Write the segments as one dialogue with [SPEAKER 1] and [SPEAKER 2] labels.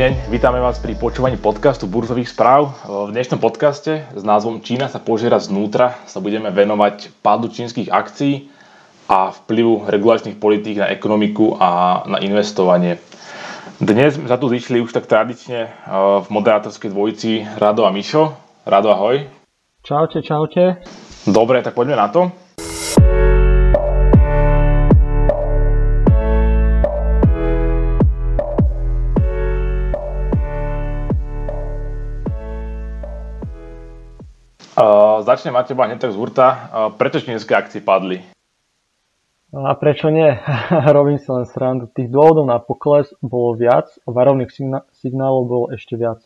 [SPEAKER 1] Deň, vítame vás pri počúvaní podcastu Burzových správ. V dnešnom podcaste s názvom Čína sa požiera znútra sa budeme venovať pádu čínskych akcií a vplyvu regulačných politík na ekonomiku a na investovanie. Dnes sme sa tu zišli už tak tradične v moderátorskej dvojici Rado a Mišo. Rado, ahoj.
[SPEAKER 2] Čaute, čaute.
[SPEAKER 1] Dobre, tak poďme na to. Uh, začnem mať teba hneď tak z hurta. Uh, prečo čínske akcie padli?
[SPEAKER 2] A prečo nie? Robím si len srandu. Tých dôvodov na pokles bolo viac a varovných signálov bolo ešte viac.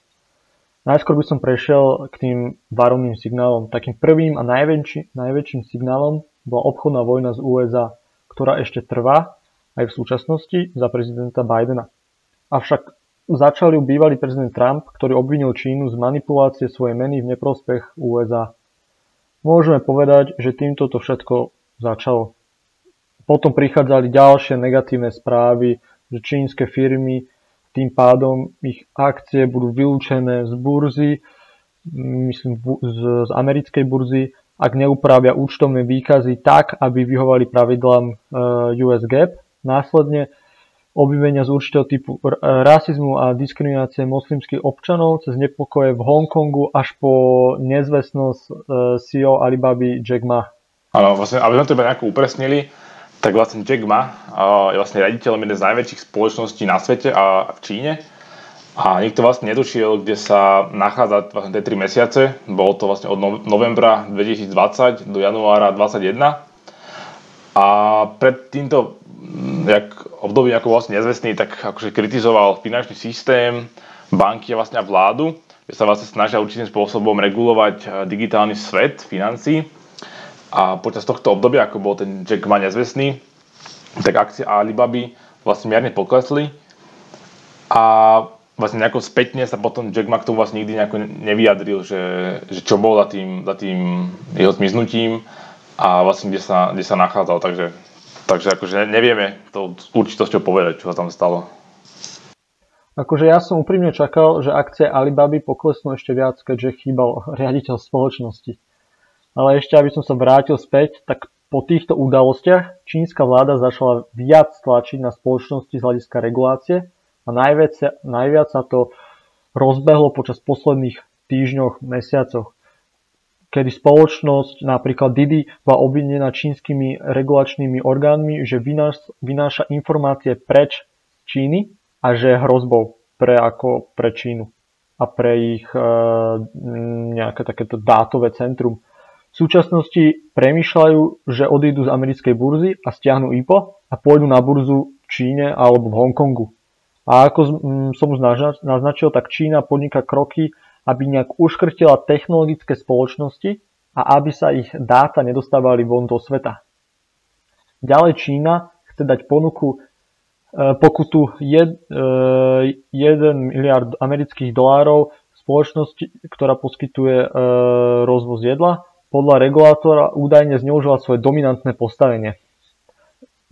[SPEAKER 2] Najskôr by som prešiel k tým varovným signálom. Takým prvým a najväčší, najväčším signálom bola obchodná vojna z USA, ktorá ešte trvá aj v súčasnosti za prezidenta Bidena. Avšak Začal ju bývalý prezident Trump, ktorý obvinil Čínu z manipulácie svojej meny v neprospech USA. Môžeme povedať, že týmto to všetko začalo. Potom prichádzali ďalšie negatívne správy, že čínske firmy tým pádom ich akcie budú vylúčené z burzy, myslím z, z americkej burzy, ak neupravia účtovné výkazy tak, aby vyhovali pravidlám e, US GAAP. Následne obvinenia z určitého typu rasizmu a diskriminácie moslimských občanov cez nepokoje v Hongkongu až po nezvestnosť e, CEO Alibaby Jack Ma.
[SPEAKER 1] Áno, vlastne, aby sme to nejako upresnili, tak vlastne Jack Ma je vlastne raditeľom jednej z najväčších spoločností na svete a v Číne. A nikto vlastne nedošiel, kde sa nachádza vlastne tie 3 mesiace. Bolo to vlastne od novembra 2020 do januára 2021. A pred týmto jak období ako vlastne nezvestný, tak akože kritizoval finančný systém, banky a vlastne vládu, že sa vlastne snažia určitým spôsobom regulovať eh, digitálny svet financí. A počas tohto obdobia, ako bol ten Jack Ma nezvestný, tak akcie Alibaby vlastne mierne poklesli a vlastne nejako spätne sa potom Jack Ma k tomu vlastne nikdy nejako nevyjadril, že, že čo bol za tým, za tým jeho zmiznutím a vlastne kde sa, kde sa nachádzal. Takže Takže akože nevieme to s určitosťou povedať, čo sa tam stalo.
[SPEAKER 2] Akože ja som úprimne čakal, že akcie Alibaby poklesnú ešte viac, keďže chýbal riaditeľ spoločnosti. Ale ešte, aby som sa vrátil späť, tak po týchto udalostiach čínska vláda začala viac tlačiť na spoločnosti z hľadiska regulácie a najviac, najviac sa to rozbehlo počas posledných týždňoch, mesiacoch kedy spoločnosť, napríklad Didi, bola obvinená čínskymi regulačnými orgánmi, že vynáša informácie preč Číny a že je hrozbou pre, ako pre Čínu a pre ich e, nejaké takéto dátové centrum. V súčasnosti premýšľajú, že odídu z americkej burzy a stiahnu IPO a pôjdu na burzu v Číne alebo v Hongkongu. A ako som už naznačil, tak Čína podniká kroky aby nejak uškrtila technologické spoločnosti a aby sa ich dáta nedostávali von do sveta. Ďalej Čína chce dať ponuku e, pokutu 1 e, miliard amerických dolárov spoločnosti, ktorá poskytuje e, rozvoz jedla. Podľa regulátora údajne zneužila svoje dominantné postavenie.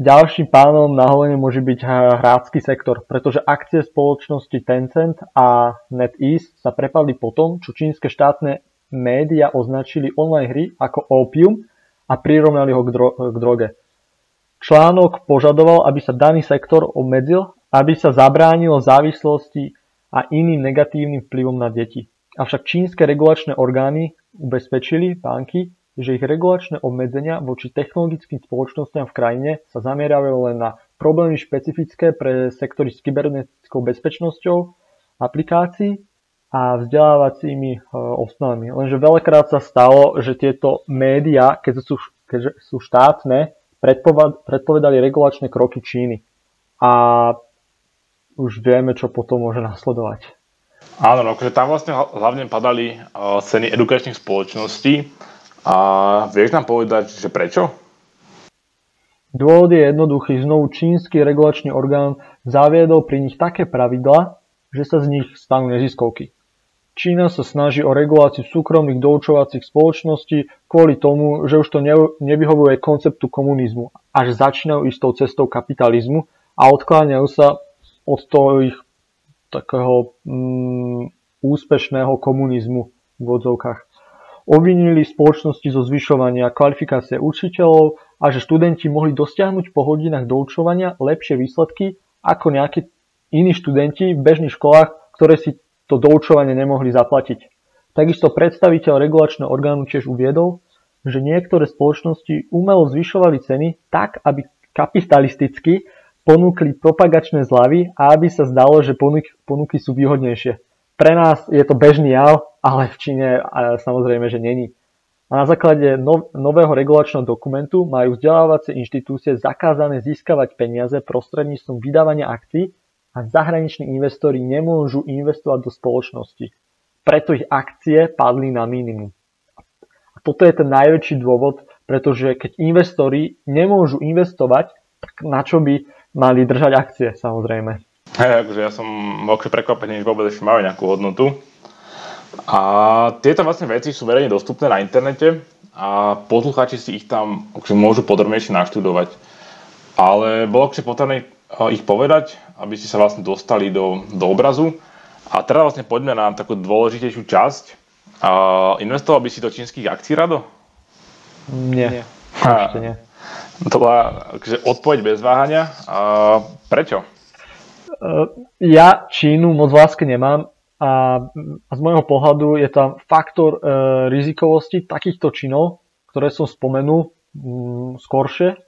[SPEAKER 2] Ďalším pánom na holenie môže byť hrácky sektor, pretože akcie spoločnosti Tencent a NetEase sa prepadli po tom, čo čínske štátne média označili online hry ako opium a prirovnali ho k, dro- k droge. Článok požadoval, aby sa daný sektor obmedzil, aby sa zabránilo závislosti a iným negatívnym vplyvom na deti. Avšak čínske regulačné orgány ubezpečili banky, že ich regulačné obmedzenia voči technologickým spoločnostiam v krajine sa zameriavajú len na problémy špecifické pre sektory s kybernetickou bezpečnosťou aplikácií a vzdelávacími e, osnovami. Lenže veľakrát sa stalo, že tieto médiá, keď sú, keď sú štátne, predpovedali regulačné kroky Číny. A už vieme, čo potom môže nasledovať.
[SPEAKER 1] Áno, no, akože tam vlastne hlavne padali uh, ceny edukačných spoločností, a vieš nám povedať, že prečo?
[SPEAKER 2] Dôvod je jednoduchý. Znovu čínsky regulačný orgán zaviedol pri nich také pravidla, že sa z nich stanú neziskovky. Čína sa snaží o reguláciu súkromných doučovacích spoločností kvôli tomu, že už to nevyhovuje konceptu komunizmu, až začínajú istou cestou kapitalizmu a odkláňajú sa od toho ich takého mm, úspešného komunizmu v odzovkách. Obvinili spoločnosti zo zvyšovania kvalifikácie učiteľov a že študenti mohli dosiahnuť po hodinách doučovania lepšie výsledky ako nejakí iní študenti v bežných školách, ktoré si to doučovanie nemohli zaplatiť. Takisto predstaviteľ regulačného orgánu tiež uviedol, že niektoré spoločnosti umelo zvyšovali ceny tak, aby kapitalisticky ponúkli propagačné zľavy a aby sa zdalo, že ponuky sú výhodnejšie. Pre nás je to bežný jav, ale v Číne samozrejme, že není. A na základe no, nového regulačného dokumentu majú vzdelávacie inštitúcie zakázané získavať peniaze prostredníctvom vydávania akcií a zahraniční investori nemôžu investovať do spoločnosti. Preto ich akcie padli na minimum. A toto je ten najväčší dôvod, pretože keď investori nemôžu investovať, tak na čo by mali držať akcie samozrejme.
[SPEAKER 1] Hej, akože ja som veľké prekvapený, že vôbec ešte majú nejakú hodnotu. A tieto vlastne veci sú verejne dostupné na internete a poslucháči si ich tam akože môžu podrobnejšie naštudovať. Ale bolo akože potrebné eh, ich povedať, aby ste sa vlastne dostali do, do obrazu. A teraz vlastne poďme na takú dôležitejšiu časť. A investoval by si do čínskych akcií rado?
[SPEAKER 2] Nie, a, ešte nie.
[SPEAKER 1] To bola akože odpoveď bez váhania. A prečo?
[SPEAKER 2] Eh, ja Čínu moc láske nemám a z môjho pohľadu je tam faktor e, rizikovosti takýchto činov, ktoré som spomenul m, skoršie. E,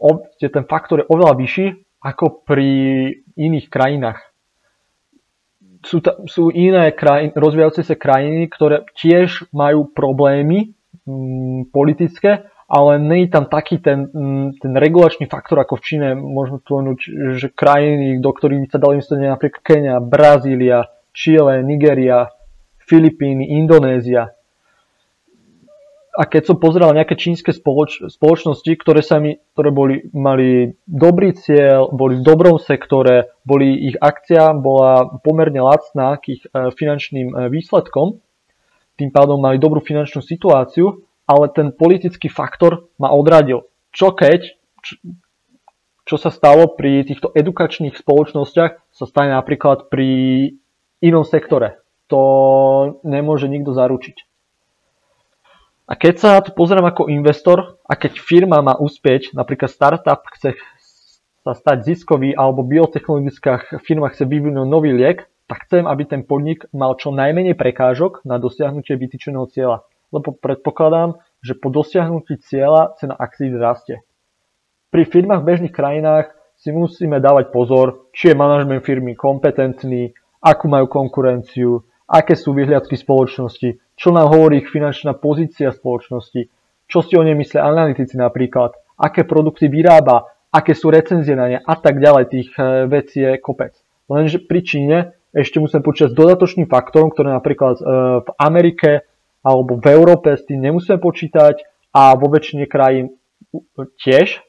[SPEAKER 2] o, je ten faktor je oveľa vyšší ako pri iných krajinách. Sú, ta, sú iné krajiny, rozvíjajúce sa krajiny, ktoré tiež majú problémy m, politické, ale nie je tam taký ten, mm, ten regulačný faktor ako v Číne. Môžeme spomenúť, že krajiny, do ktorých by sa dali myslieť napríklad Kenia, Brazília, Chile, Nigeria, Filipíny, Indonézia. A keď som pozeral nejaké čínske spoloč- spoločnosti, ktoré, sa mi, ktoré boli, mali dobrý cieľ, boli v dobrom sektore, boli ich akcia bola pomerne lacná k ich e, finančným e, výsledkom, tým pádom mali dobrú finančnú situáciu, ale ten politický faktor ma odradil. Čo keď, čo, čo sa stalo pri týchto edukačných spoločnostiach, sa stane napríklad pri inom sektore. To nemôže nikto zaručiť. A keď sa na to pozriem ako investor a keď firma má uspieť, napríklad startup chce sa stať ziskový alebo biotechnologická firma chce vyvinúť nový liek, tak chcem, aby ten podnik mal čo najmenej prekážok na dosiahnutie vytýčeného cieľa lebo predpokladám, že po dosiahnutí cieľa cena akcií rastie. Pri firmách v bežných krajinách si musíme dávať pozor, či je manažment firmy kompetentný, akú majú konkurenciu, aké sú vyhliadky spoločnosti, čo nám hovorí ich finančná pozícia spoločnosti, čo si o nej myslia analytici napríklad, aké produkty vyrába, aké sú recenzie na ne a tak ďalej. Tých eh, vecí je kopec. Lenže pri Číne ešte musím počítať s dodatočným faktorom, ktoré napríklad eh, v Amerike alebo v Európe s tým nemusíme počítať a vo väčšine krajín tiež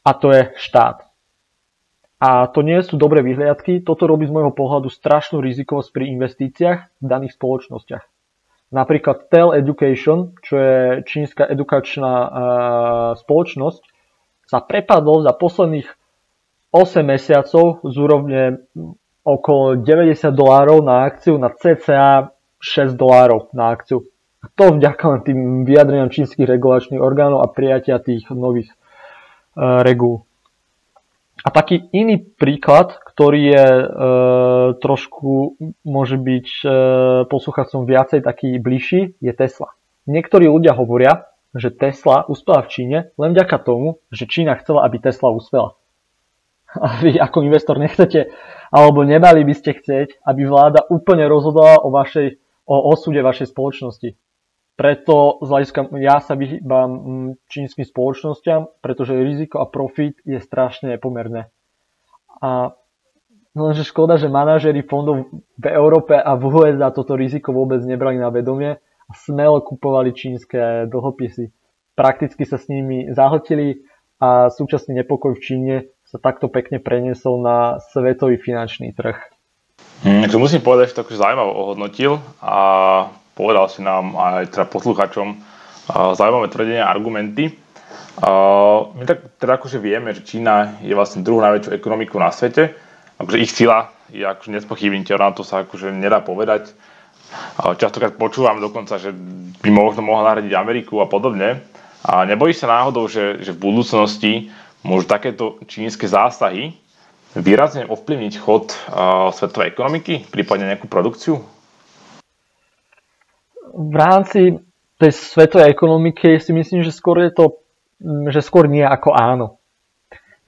[SPEAKER 2] a to je štát. A to nie sú dobré vyhliadky, toto robí z môjho pohľadu strašnú rizikovosť pri investíciách v daných spoločnostiach. Napríklad Tel Education, čo je čínska edukačná uh, spoločnosť, sa prepadol za posledných 8 mesiacov z úrovne okolo 90 dolárov na akciu na cca 6 dolárov na akciu. To vďaka len tým vyjadreniam čínskych regulačných orgánov a prijatia tých nových uh, regul. A taký iný príklad, ktorý je e, trošku, môže byť e, posluchácom viacej taký bližší, je Tesla. Niektorí ľudia hovoria, že Tesla uspela v Číne len vďaka tomu, že Čína chcela, aby Tesla uspela. A vy ako investor nechcete, alebo nemali by ste chcieť, aby vláda úplne rozhodla o, vašej, o osude vašej spoločnosti. Preto z hľadiska ja sa vyhýbam mm, čínskym spoločnosťam, pretože riziko a profit je strašne nepomerné. A lenže škoda, že manažery fondov v Európe a v USA toto riziko vôbec nebrali na vedomie a smelo kupovali čínske dlhopisy. Prakticky sa s nimi zahltili a súčasný nepokoj v Číne sa takto pekne preniesol na svetový finančný trh.
[SPEAKER 1] Mm, musím povedať, že to akože zaujímavo ohodnotil a povedal si nám aj teda posluchačom zaujímavé tvrdenia a argumenty. My tak teda akože vieme, že Čína je vlastne druhú najväčšiu ekonomiku na svete akože ich sila je akože nespochybniteľná, to sa akože nedá povedať. Častokrát počúvam dokonca, že by možno mohla nahradiť Ameriku a podobne. A nebojíš sa náhodou, že, že v budúcnosti môžu takéto čínske zásahy výrazne ovplyvniť chod uh, svetovej ekonomiky, prípadne nejakú produkciu?
[SPEAKER 2] V rámci tej svetovej ekonomiky si myslím, že skôr je to, že skôr nie ako áno.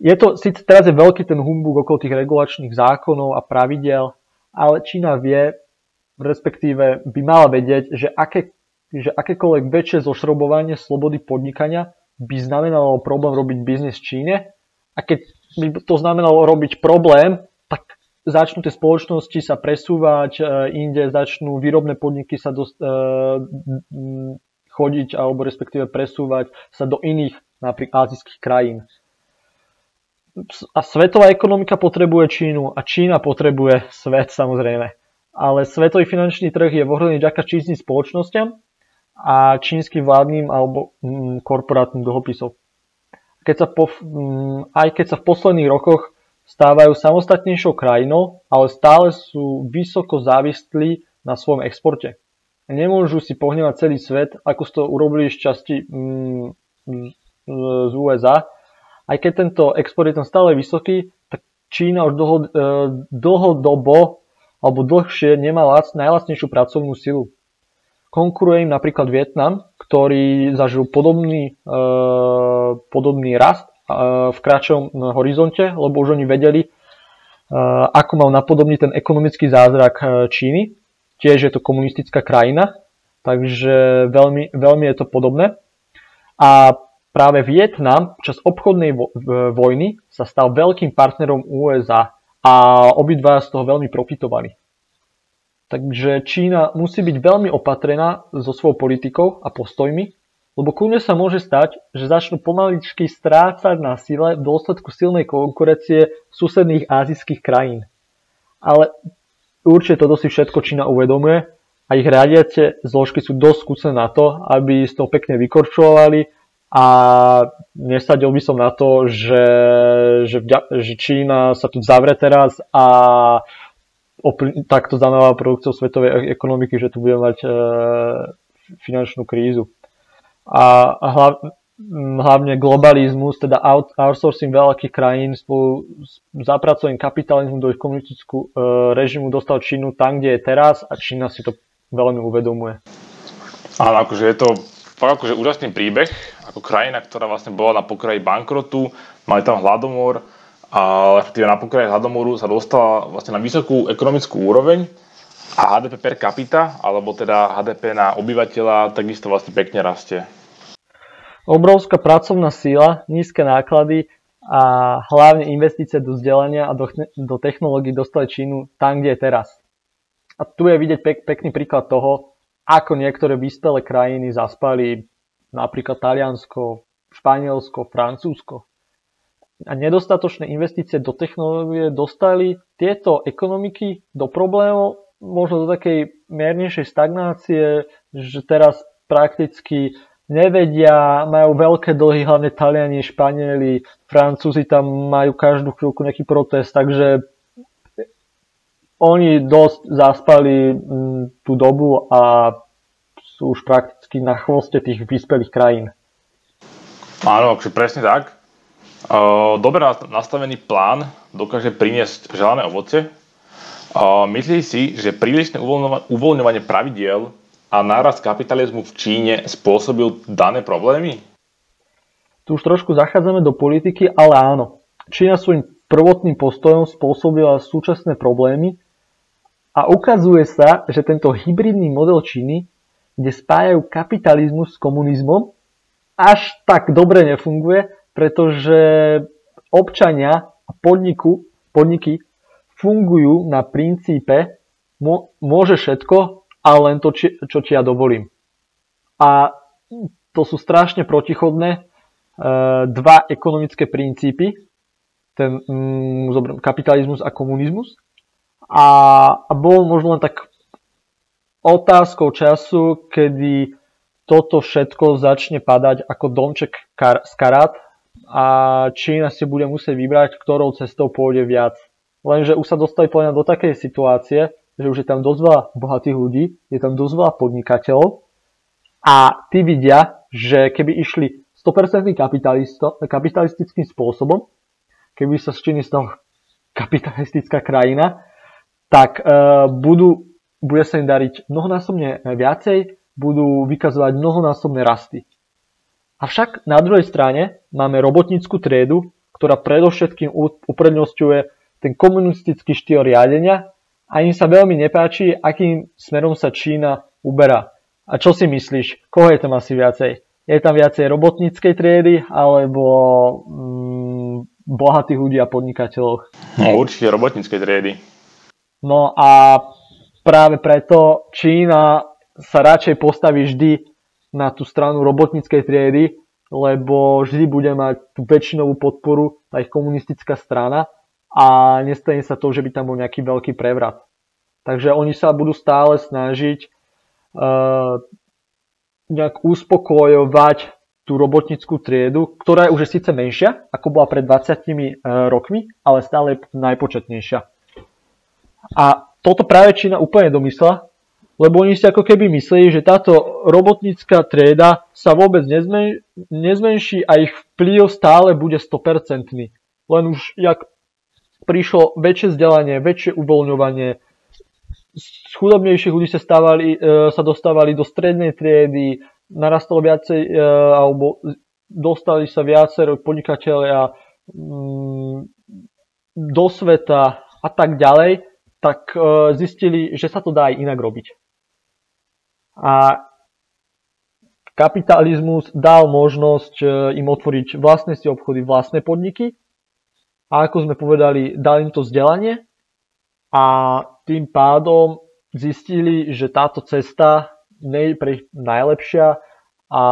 [SPEAKER 2] Je to, síce teraz je veľký ten humbug okolo tých regulačných zákonov a pravidel, ale Čína vie, respektíve by mala vedieť, že, aké, že akékoľvek väčšie zošrobovanie slobody podnikania by znamenalo problém robiť biznis v Číne a keď by to znamenalo robiť problém, začnú tie spoločnosti sa presúvať e, inde, začnú výrobné podniky sa dost, e, chodiť alebo respektíve presúvať sa do iných napríklad azijských krajín. A svetová ekonomika potrebuje Čínu a Čína potrebuje svet samozrejme. Ale svetový finančný trh je vohľadný vďaka čínskym spoločnosťam a čínskym vládnym alebo korporátnym dlhopisov. Keď sa po, aj keď sa v posledných rokoch stávajú samostatnejšou krajinou, ale stále sú vysoko závislí na svojom exporte. Nemôžu si pohnevať celý svet, ako to urobili z časti mm, z USA. Aj keď tento export je tam stále vysoký, tak Čína už dlho, e, dlhodobo alebo dlhšie nemá najlacnejšiu pracovnú silu. Konkuruje im napríklad Vietnam, ktorý zažil podobný, e, podobný rast v kratšom horizonte, lebo už oni vedeli, ako mal napodobniť ten ekonomický zázrak e, Číny. Tiež je to komunistická krajina, takže veľmi, veľmi je to podobné. A práve Vietnam čas obchodnej vojny sa stal veľkým partnerom USA a obidva z toho veľmi profitovali. Takže Čína musí byť veľmi opatrená so svojou politikou a postojmi, lebo kľudne sa môže stať, že začnú pomaličky strácať na sile v dôsledku silnej konkurencie susedných azijských krajín. Ale určite toto si všetko Čína uvedomuje a ich riadiace zložky sú dosť skúsené na to, aby z toho pekne vykorčovali a nesadil by som na to, že, že, že Čína sa tu zavre teraz a takto zanáva produkciou svetovej ekonomiky, že tu budeme mať e, finančnú krízu. A, a hlav, hlavne globalizmus, teda out, outsourcing veľkých krajín spolu s zapracovaním kapitalizmu do ich komunistickú e, režimu dostal Čínu tam, kde je teraz a Čína si to veľmi uvedomuje.
[SPEAKER 1] Áno, akože je to akože úžasný príbeh, ako krajina, ktorá vlastne bola na pokraji bankrotu, mali tam hladomor, a respektíve na pokraji hladomoru sa dostala vlastne na vysokú ekonomickú úroveň a HDP per capita, alebo teda HDP na obyvateľa, takisto vlastne pekne rastie.
[SPEAKER 2] Obrovská pracovná síla, nízke náklady a hlavne investície do vzdelania a do, do technológií dostali Čínu tam, kde je teraz. A tu je vidieť pek, pekný príklad toho, ako niektoré vyspelé krajiny zaspali, napríklad Taliansko, Španielsko, Francúzsko a nedostatočné investície do technológie dostali tieto ekonomiky do problémov, možno do takej miernejšej stagnácie, že teraz prakticky nevedia, majú veľké dlhy, hlavne Taliani, Španieli, Francúzi tam majú každú chvíľku nejaký protest, takže oni dosť zaspali mm, tú dobu a sú už prakticky na chvoste tých vyspelých krajín.
[SPEAKER 1] Áno, akže presne tak. Dobre nastavený plán dokáže priniesť želané ovoce. Myslí si, že prílišné uvoľňovanie pravidiel a náraz kapitalizmu v Číne spôsobil dané problémy?
[SPEAKER 2] Tu už trošku zachádzame do politiky, ale áno. Čína svojim prvotným postojom spôsobila súčasné problémy a ukazuje sa, že tento hybridný model Číny, kde spájajú kapitalizmus s komunizmom, až tak dobre nefunguje pretože občania a podniku, podniky fungujú na princípe môže všetko, ale len to, čo ti ja dovolím. A to sú strašne protichodné e, dva ekonomické princípy, ten mm, kapitalizmus a komunizmus. A, a bol možno len tak otázkou času, kedy toto všetko začne padať ako domček kar- z karát a Čína si bude musieť vybrať, ktorou cestou pôjde viac. Lenže už sa dostali povedať do takej situácie, že už je tam dosť veľa bohatých ľudí, je tam dosť veľa podnikateľov a tí vidia, že keby išli 100% kapitalistickým spôsobom, keby sa z Číny stala kapitalistická krajina, tak uh, budú, bude sa im dariť mnohonásobne viacej, budú vykazovať mnohonásobné rasty. Avšak na druhej strane máme robotníckú triedu, ktorá predovšetkým uprednostňuje ten komunistický štýl riadenia a im sa veľmi nepáči, akým smerom sa Čína uberá. A čo si myslíš? Koho je tam asi viacej? Je tam viacej robotníckej triedy alebo mm, bohatých ľudí a podnikateľov?
[SPEAKER 1] No určite robotníckej triedy.
[SPEAKER 2] No a práve preto Čína sa radšej postaví vždy na tú stranu robotníckej triedy, lebo vždy bude mať tú väčšinovú podporu tá ich komunistická strana a nestane sa to, že by tam bol nejaký veľký prevrat. Takže oni sa budú stále snažiť uh, nejak uspokojovať tú robotnickú triedu, ktorá je už síce menšia, ako bola pred 20 uh, rokmi, ale stále najpočetnejšia. A toto práve Čína úplne domyslela, lebo oni si ako keby mysleli, že táto robotnícka trieda sa vôbec nezmen, nezmenší a ich vplyv stále bude 100%. Len už jak prišlo väčšie vzdelanie, väčšie uvoľňovanie, z chudobnejších ľudí sa, stávali, e, sa dostávali do strednej triedy, narastlo viacej, e, alebo dostali sa viacero podnikateľia mm, do sveta a tak ďalej, tak e, zistili, že sa to dá aj inak robiť. A kapitalizmus dal možnosť im otvoriť vlastné si obchody, vlastné podniky. A ako sme povedali, dal im to vzdelanie a tým pádom zistili, že táto cesta nie je pre najlepšia a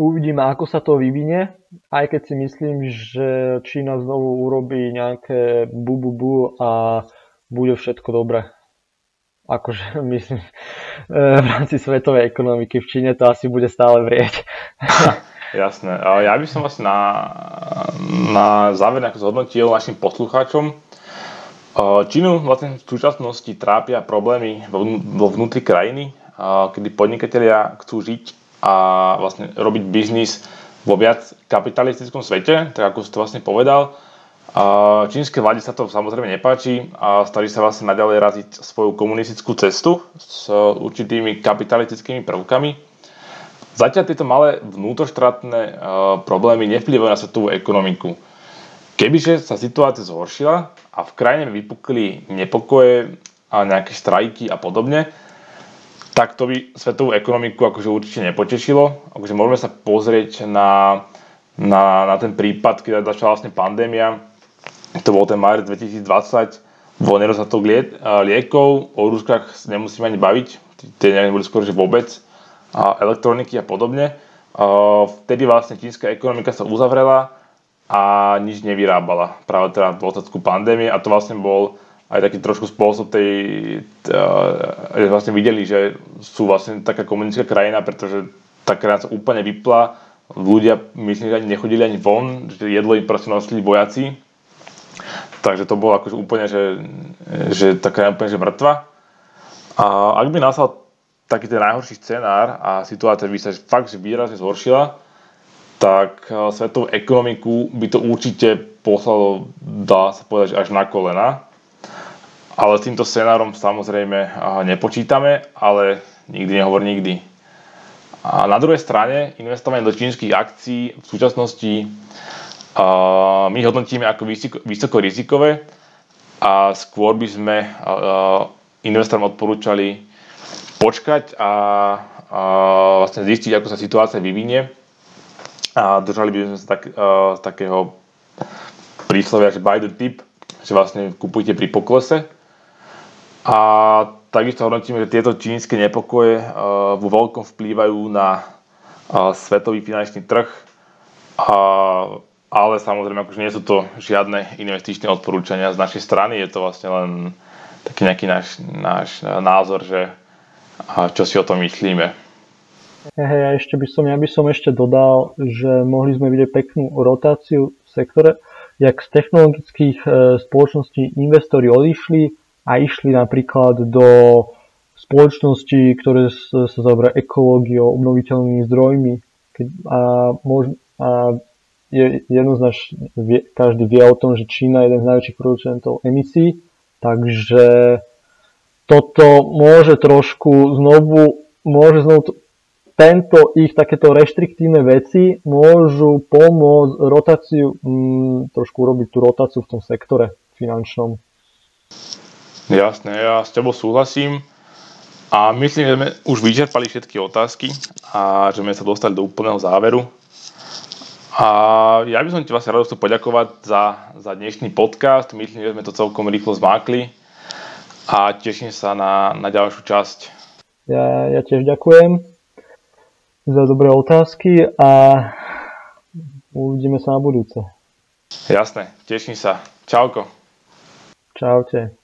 [SPEAKER 2] uvidíme, ako sa to vyvinie, aj keď si myslím, že Čína znovu urobí nejaké bu, bu, bu a bude všetko dobré akože myslím, e, v rámci svetovej ekonomiky v Číne to asi bude stále vrieť.
[SPEAKER 1] Jasné. Ja by som vlastne na, na záver zhodnotil našim poslucháčom. E, Čínu vlastne v súčasnosti trápia problémy vo vnútri krajiny, e, kedy podnikatelia chcú žiť a vlastne robiť biznis vo viac kapitalistickom svete, tak ako si to vlastne povedal Čínskej vláde sa to samozrejme nepáči a starí sa vlastne naďalej raziť svoju komunistickú cestu s určitými kapitalistickými prvkami. Zatiaľ tieto malé vnútroštátne e, problémy nevplyvajú na svetovú ekonomiku. Kebyže sa situácia zhoršila a v krajine vypukli nepokoje a nejaké štrajky a podobne, tak to by svetovú ekonomiku akože určite nepotešilo. Akože môžeme sa pozrieť na, na, na ten prípad, keď začala vlastne pandémia, to bol ten marec 2020, bol nedostatok liekov, o rúškach nemusíme ani baviť, tie neboli skôr, že vôbec, a elektroniky a podobne. Vtedy vlastne čínska ekonomika sa uzavrela a nič nevyrábala práve teda v dôsledku pandémie a to vlastne bol aj taký trošku spôsob tej, že vlastne videli, že sú vlastne taká komunická krajina, pretože tá krajina sa úplne vypla, ľudia myslím, že ani nechodili ani von, že jedlo im proste nosili vojaci, Takže to bolo akože úplne, že, že taká úplne, že mŕtva. A ak by nastal taký ten najhorší scenár a situácia by sa fakt výrazne zhoršila, tak eh, svetovú ekonomiku by to určite poslalo, dá sa povedať, až na kolena. Ale s týmto scenárom samozrejme eh, nepočítame, ale nikdy nehovor nikdy. A na druhej strane investovanie do čínskych akcií v súčasnosti my hodnotíme ako vysoko, vysoko rizikové a skôr by sme investorom odporúčali počkať a, a vlastne zistiť, ako sa situácia vyvinie. A držali by sme sa tak, z takého príslovia, že buy the tip, že vlastne kupujte pri poklese. A takisto hodnotíme, že tieto čínske nepokoje vo veľkom vplývajú na svetový finančný trh. A ale samozrejme, akože nie sú to žiadne investičné odporúčania z našej strany, je to vlastne len taký nejaký náš, náš názor, že čo si o tom myslíme.
[SPEAKER 2] Hej, ja, ešte by som, ja by som ešte dodal, že mohli sme vidieť peknú rotáciu v sektore. jak z technologických e, spoločností investori odišli a išli napríklad do spoločností, ktoré sa zaoberajú ekológiou, obnoviteľnými zdrojmi. A, mož, a je jednoznačne, každý vie o tom, že Čína je jeden z najväčších producentov emisí, takže toto môže trošku znovu, môže znovu tento ich takéto reštriktívne veci môžu pomôcť rotáciu, mm, trošku urobiť tú rotáciu v tom sektore finančnom.
[SPEAKER 1] Jasné, ja s tebou súhlasím a myslím, že sme už vyčerpali všetky otázky a že sme sa dostali do úplného záveru. A ja by som ti vlastne rád chcel poďakovať za, za dnešný podcast. Myslím, že sme to celkom rýchlo zmákli a teším sa na, na ďalšiu časť.
[SPEAKER 2] Ja, ja tiež ďakujem za dobré otázky a uvidíme sa na budúce.
[SPEAKER 1] Jasné, teším sa. Čauko.
[SPEAKER 2] Čaute.